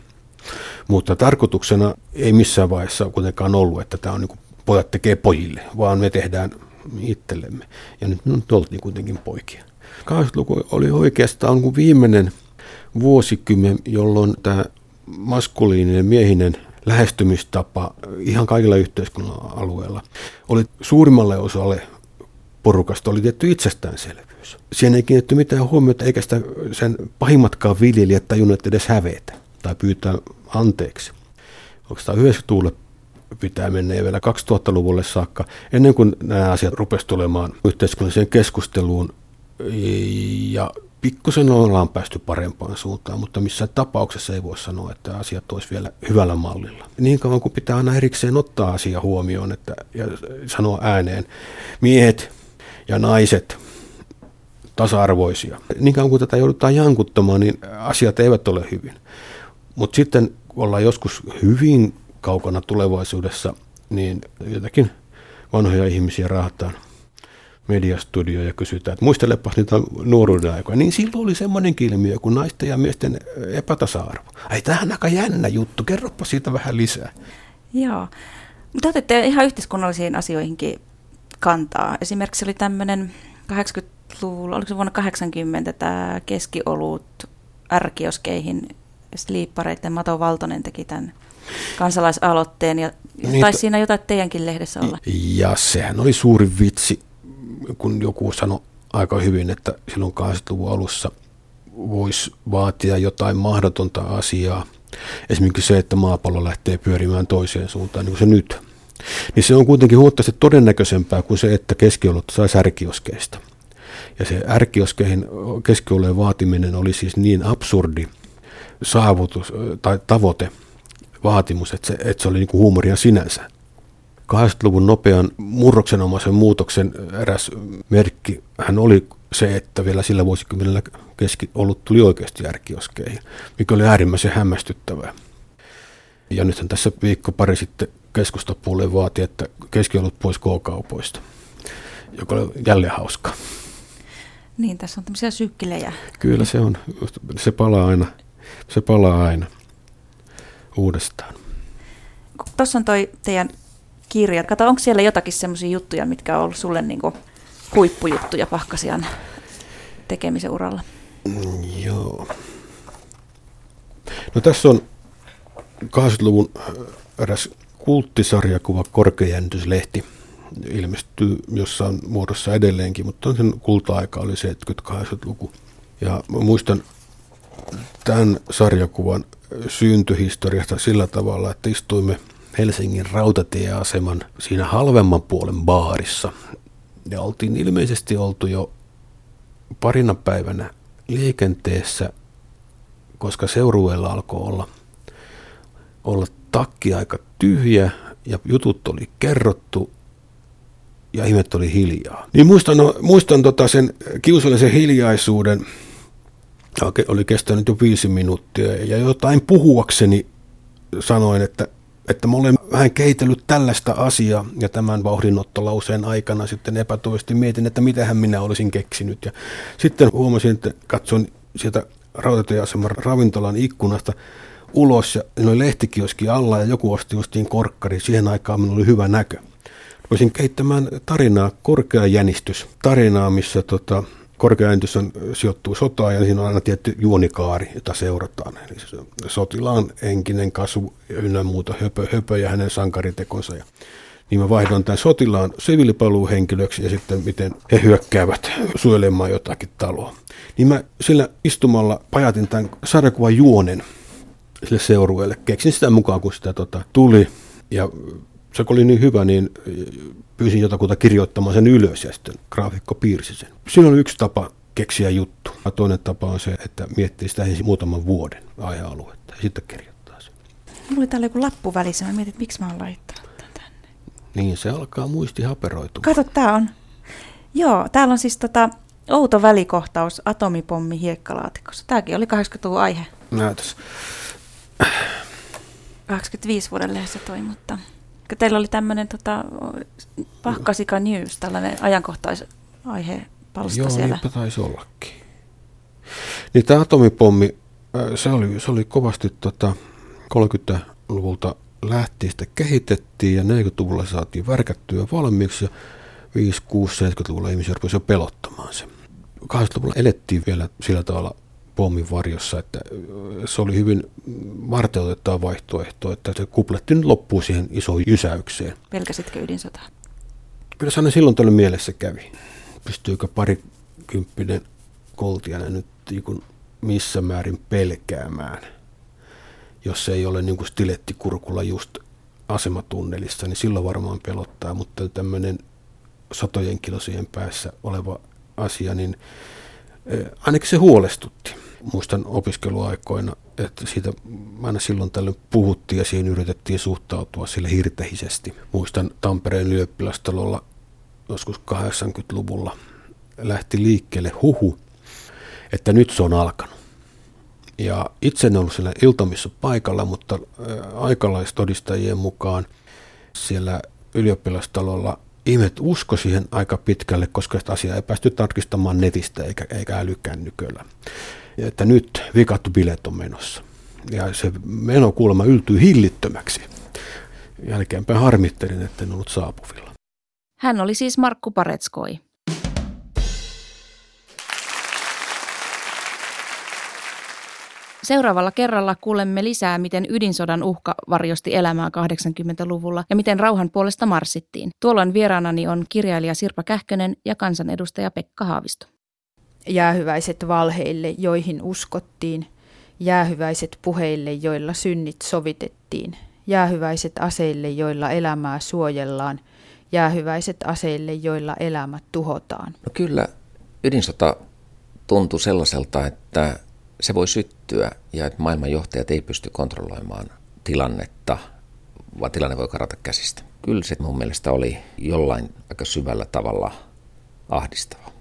Mutta tarkoituksena ei missään vaiheessa kuitenkaan ollut, että tämä on niin pojat tekee pojille, vaan me tehdään itsellemme. Ja nyt me oltiin kuitenkin poikia. 80-luku oli oikeastaan kuin viimeinen vuosikymmen, jolloin tämä maskuliininen miehinen lähestymistapa ihan kaikilla yhteiskunnan alueilla oli suurimmalle osalle porukasta oli tietty itsestäänselvyys. Siihen ei kiinnitetty mitään huomiota, eikä sitä sen pahimmatkaan viljelijät tajunnut edes hävetä tai pyytää anteeksi. Onko tämä 90-luvulle pitää mennä ja vielä 2000-luvulle saakka, ennen kuin nämä asiat rupesivat tulemaan yhteiskunnalliseen keskusteluun ja pikkusen ollaan päästy parempaan suuntaan, mutta missään tapauksessa ei voi sanoa, että asiat olisi vielä hyvällä mallilla. Niin kauan kuin pitää aina erikseen ottaa asia huomioon että, ja sanoa ääneen, miehet ja naiset tasa-arvoisia. Niin kauan kuin tätä joudutaan jankuttamaan, niin asiat eivät ole hyvin. Mutta sitten kun ollaan joskus hyvin kaukana tulevaisuudessa, niin jotakin vanhoja ihmisiä rahataan mediastudio ja kysytään, että muistelepas niitä nuoruuden aikoja, niin silloin oli semmoinen ilmiö kuin naisten ja miesten epätasa-arvo. Ai tämähän on aika jännä juttu, kerropa siitä vähän lisää. Joo, mutta otitte ihan yhteiskunnallisiin asioihinkin kantaa. Esimerkiksi oli tämmöinen 80-luvulla, oliko se vuonna 80 tämä keskiolut ärkioskeihin Sliippareiden Mato Valtonen teki tämän kansalaisaloitteen ja niin, taisi siinä jotain teidänkin lehdessä olla. Ja sehän oli suuri vitsi kun joku sanoi aika hyvin, että silloin 80-luvun alussa voisi vaatia jotain mahdotonta asiaa, esimerkiksi se, että maapallo lähtee pyörimään toiseen suuntaan, niin kuin se nyt, niin se on kuitenkin huomattavasti todennäköisempää kuin se, että keskiolut saisi ärkioskeista. Ja se ärkioskeihin keskiolueen vaatiminen oli siis niin absurdi saavutus tai tavoite, vaatimus, että se, että se oli niin kuin huumoria sinänsä. 80-luvun nopean murroksenomaisen muutoksen eräs merkki hän oli se, että vielä sillä vuosikymmenellä keski ollut tuli oikeasti järkioskeihin, mikä oli äärimmäisen hämmästyttävää. Ja nythän tässä viikko pari sitten keskustapuoleen vaati, että keskiolut pois K-kaupoista, joka oli jälleen hauskaa. Niin, tässä on tämmöisiä sykkilejä. Kyllä se on. Se palaa aina. Se palaa aina uudestaan. Tuossa on toi teidän kirjat. Kato, onko siellä jotakin semmoisia juttuja, mitkä on ollut sulle niin kuin huippujuttuja Pahkasian tekemisen uralla? Mm, joo. No tässä on 80-luvun eräs kulttisarjakuva Korkeajännityslehti. Ilmestyy jossain muodossa edelleenkin, mutta sen kulta-aika oli 70-80-luku. Ja muistan tämän sarjakuvan syntyhistoriasta sillä tavalla, että istuimme Helsingin rautatieaseman siinä halvemman puolen baarissa. Ja oltiin ilmeisesti oltu jo parina päivänä liikenteessä, koska seurueella alkoi olla, olla takki aika tyhjä ja jutut oli kerrottu ja ihmet oli hiljaa. Niin muistan, muistan tota sen kiusallisen hiljaisuuden, oli kestänyt jo viisi minuuttia ja jotain puhuakseni sanoin, että että mä olen vähän keitellyt tällaista asiaa ja tämän vauhdinottolauseen aikana sitten epätoisesti mietin, että mitähän minä olisin keksinyt. Ja sitten huomasin, että katson sieltä rautatieaseman ravintolan ikkunasta ulos ja oli lehtikioski alla ja joku osti justiin korkkari. Siihen aikaan minulla oli hyvä näkö. Voisin keittämään tarinaa, korkea jänistys, tarinaa, missä tota, korkeaintys on, sijoittuu sotaan ja siinä on aina tietty juonikaari, jota seurataan. Eli sotilaan henkinen kasvu ynnä muuta höpö, höpö ja hänen sankaritekonsa. Ja niin mä vaihdoin tämän sotilaan siviilipaluuhenkilöksi ja sitten miten he hyökkäävät suojelemaan jotakin taloa. Niin mä sillä istumalla pajatin tämän sarjakuvan juonen sille seurueelle. Keksin sitä mukaan, kun sitä tota, tuli. Ja se oli niin hyvä, niin pyysin jotakuta kirjoittamaan sen ylös ja sitten graafikko piirsi sen. Siinä on yksi tapa keksiä juttu. Ja toinen tapa on se, että miettii sitä ensin muutaman vuoden aihealuetta ja sitten kirjoittaa sen. Mulla oli täällä joku lappu välissä. Mä mietin, että miksi mä oon laittanut tämän tänne. Niin, se alkaa muisti haperoitumaan. Kato, tää on. Joo, täällä on siis tota, outo välikohtaus atomipommi hiekkalaatikossa. Tääkin oli 80-luvun aihe. Näytös. 85 vuoden lehdessä toi, mutta teillä oli tämmöinen tota, Pahkasika News, tällainen ajankohtaisaihe palsta Joo, siellä. niinpä taisi ollakin. Niin tämä atomipommi, äh, se oli, se oli kovasti tota, 30-luvulta lähtien sitä kehitettiin ja 40-luvulla saatiin värkättyä valmiiksi ja 5, 6, 70-luvulla ihmisiä rupesi jo pelottamaan se. 80-luvulla elettiin vielä sillä tavalla pommin varjossa, että se oli hyvin varteutettava vaihtoehto, että se kupletti loppuu siihen isoon jysäykseen. Pelkäsitkö ydinsotaa? Kyllä se aina silloin tällöin mielessä kävi. Pystyykö parikymppinen koltiana nyt niin missä määrin pelkäämään, jos se ei ole niin kuin stilettikurkulla just asematunnelissa, niin silloin varmaan pelottaa, mutta tämmöinen satojen kilosien päässä oleva asia, niin ainakin se huolestutti. Muistan opiskeluaikoina, että siitä aina silloin tällöin puhuttiin ja siihen yritettiin suhtautua sille hirtehisesti. Muistan Tampereen ylioppilastalolla joskus 80-luvulla lähti liikkeelle huhu, että nyt se on alkanut. Ja itse en ollut siellä iltamissa paikalla, mutta äh, aikalaistodistajien mukaan siellä ylioppilastalolla ihmiset usko siihen aika pitkälle, koska sitä asiaa ei päästy tarkistamaan netistä eikä, eikä älykännyköllä. Että nyt vikattu bilet on menossa. Ja se meno kuulemma yltyy hillittömäksi. Jälkeenpäin harmittelin, että en ollut saapuvilla. Hän oli siis Markku Paretskoi. Seuraavalla kerralla kuulemme lisää, miten ydinsodan uhka varjosti elämää 80-luvulla ja miten rauhan puolesta marssittiin. Tuolloin vieraanani on kirjailija Sirpa Kähkönen ja kansanedustaja Pekka Haavisto. Jäähyväiset valheille, joihin uskottiin, jäähyväiset puheille, joilla synnit sovitettiin, jäähyväiset aseille, joilla elämää suojellaan, jäähyväiset aseille, joilla elämät tuhotaan. No kyllä ydinsota tuntui sellaiselta, että se voi syttyä ja että maailman johtajat ei pysty kontrolloimaan tilannetta, vaan tilanne voi karata käsistä. Kyllä se mun mielestä oli jollain aika syvällä tavalla ahdistava.